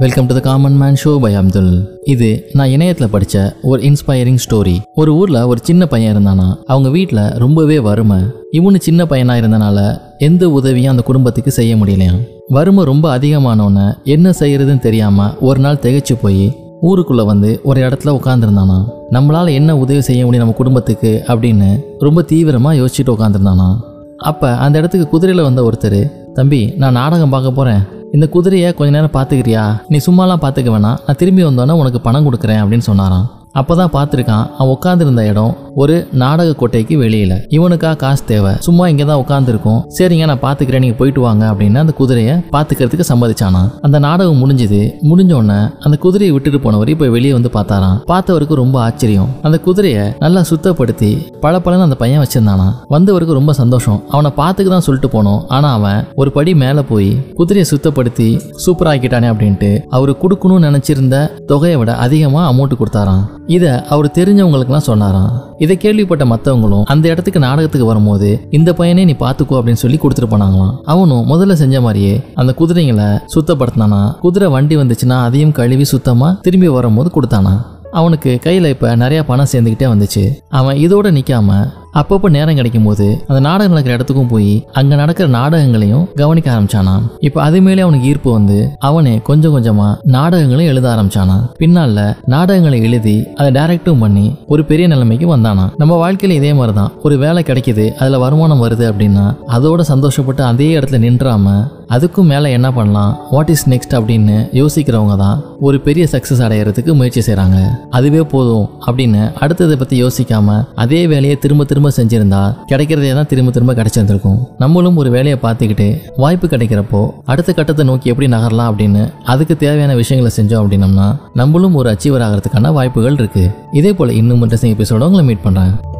Welcome to the common man show by Abdul இது நான் இணையத்தில் படித்த ஒரு இன்ஸ்பைரிங் ஸ்டோரி ஒரு ஊரில் ஒரு சின்ன பையன் இருந்தானா? அவங்க வீட்டில் ரொம்பவே வறுமை. இவனு சின்ன பையனாக இருந்தனால எந்த உதவியும் அந்த குடும்பத்துக்கு செய்ய முடியலையாம். வறுமை ரொம்ப அதிகமானவன என்ன செய்யறதுன்னு தெரியாமல் ஒரு நாள் திகைச்சு போய் ஊருக்குள்ளே வந்து ஒரு இடத்துல உட்காந்துருந்தானா நம்மளால் என்ன உதவி செய்ய முடியும் நம்ம குடும்பத்துக்கு அப்படின்னு ரொம்ப தீவிரமாக யோசிச்சுட்டு உட்காந்துருந்தானா அப்போ அந்த இடத்துக்கு குதிரையில் வந்த ஒருத்தர் தம்பி நான் நாடகம் பார்க்க போகிறேன் இந்த குதிரையை கொஞ்ச நேரம் பார்த்துக்கிறியா? நீ சும்மாலாம் பார்த்துக்க வேணாம். நான் திரும்பி வந்தோன்னே உனக்கு பணம் கொடுக்குறேன் அப்படின்னு சொன்னாராம். அப்பதான் பார்த்துருக்கான் அவன் உட்காந்துருந்த இடம் ஒரு நாடக கோட்டைக்கு வெளியில. இவனுக்கா காசு தேவை. சும்மா இங்கே தான் உட்காந்துருக்கோம் சரிங்க நான் பார்த்துக்கிறேன் நீங்கள் போயிட்டு வாங்க அப்படின்னு அந்த குதிரையை பார்த்துக்கிறதுக்கு சம்மதிச்சானா. அந்த நாடகம் முடிஞ்சது. முடிஞ்ச உடனே அந்த குதிரையை விட்டுட்டு போனவர் இப்போ வெளியே வந்து பார்த்தாராம். பார்த்தவருக்கு ரொம்ப ஆச்சரியம். அந்த குதிரையை நல்லா சுத்தப்படுத்தி பல அந்த பையன் வச்சிருந்தானா. வந்தவருக்கு ரொம்ப சந்தோஷம். அவனை பார்த்துக்கு தான் சொல்லிட்டு போனோம். ஆனால் அவன் ஒரு படி மேலே போய் குதிரையை சுத்தப்படுத்தி சூப்பர் ஆக்கிட்டானே அப்படின்ட்டு அவரு கொடுக்கணும்னு நினைச்சிருந்த தொகையை விட அதிகமாக அமௌண்ட் கொடுத்தாராம். இதை அவர் தெரிஞ்சவங்களுக்குலாம் சொன்னாராம். இதை கேள்விப்பட்ட மற்றவங்களும் அந்த இடத்துக்கு நாடகத்துக்கு வரும்போது இந்த பையனே நீ பார்த்துக்கோ அப்படின்னு சொல்லி கொடுத்துட்டு போனாங்களாம். அவனும் முதல்ல செஞ்ச மாதிரியே அந்த குதிரைங்களை சுத்தப்படுத்தினானா குதிரை வண்டி வந்துச்சுன்னா அதையும் கழுவி சுத்தமாக திரும்பி வரும்போது கொடுத்தானா அவனுக்கு கையில் இப்போ நிறையா பணம் சேர்ந்துக்கிட்டே வந்துச்சு. அவன் இதோட நிற்காம அப்பப்போ நேரம் கிடைக்கும் போது அந்த நாடகம் நடக்கிற இடத்துக்கும் போய் அங்க நடக்கிற நாடகங்களையும் கவனிக்க ஆரம்பிச்சானாம். இப்போ அது மேலே அவனுக்கு ஈர்ப்பு வந்து அவனே கொஞ்சம் கொஞ்சமா நாடகங்களையும் எழுத ஆரம்பிச்சானா பின்னால நாடகங்களை எழுதி அதை டைரக்டும் பண்ணி ஒரு பெரிய நிலைமைக்கு வந்தானா நம்ம வாழ்க்கையில இதே மாதிரி தான் ஒரு வேலை கிடைக்குது அதுல வருமானம் வருது அப்படின்னா அதோட சந்தோஷப்பட்டு அதே இடத்துல நின்றாம அதுக்கும் மேலே என்ன பண்ணலாம்? வாட் இஸ் நெக்ஸ்ட் அப்படின்னு யோசிக்கிறவங்க தான் ஒரு பெரிய சக்ஸஸ் அடையிறதுக்கு முயற்சி செய்கிறாங்க அதுவே போதும் அப்படின்னு அடுத்ததை பற்றி யோசிக்காம அதே வேலையை திரும்ப திரும்ப செஞ்சிருந்தா கிடைக்கிறதே தான் திரும்ப திரும்ப கிடைச்சிருந்திருக்கும். நம்மளும் ஒரு வேலையை பார்த்துக்கிட்டு வாய்ப்பு கிடைக்கிறப்போ அடுத்த கட்டத்தை நோக்கி எப்படி நகரலாம் அப்படின்னு அதுக்கு தேவையான விஷயங்களை செஞ்சோம் அப்படின்னம்னா நம்மளும் ஒரு அச்சீவர் ஆகிறதுக்கான வாய்ப்புகள் இருக்கு. இதே போல இன்னும் இன்ட்ரெஸ்டிங் எபிசோட உங்களை மீட் பண்ணுறாங்க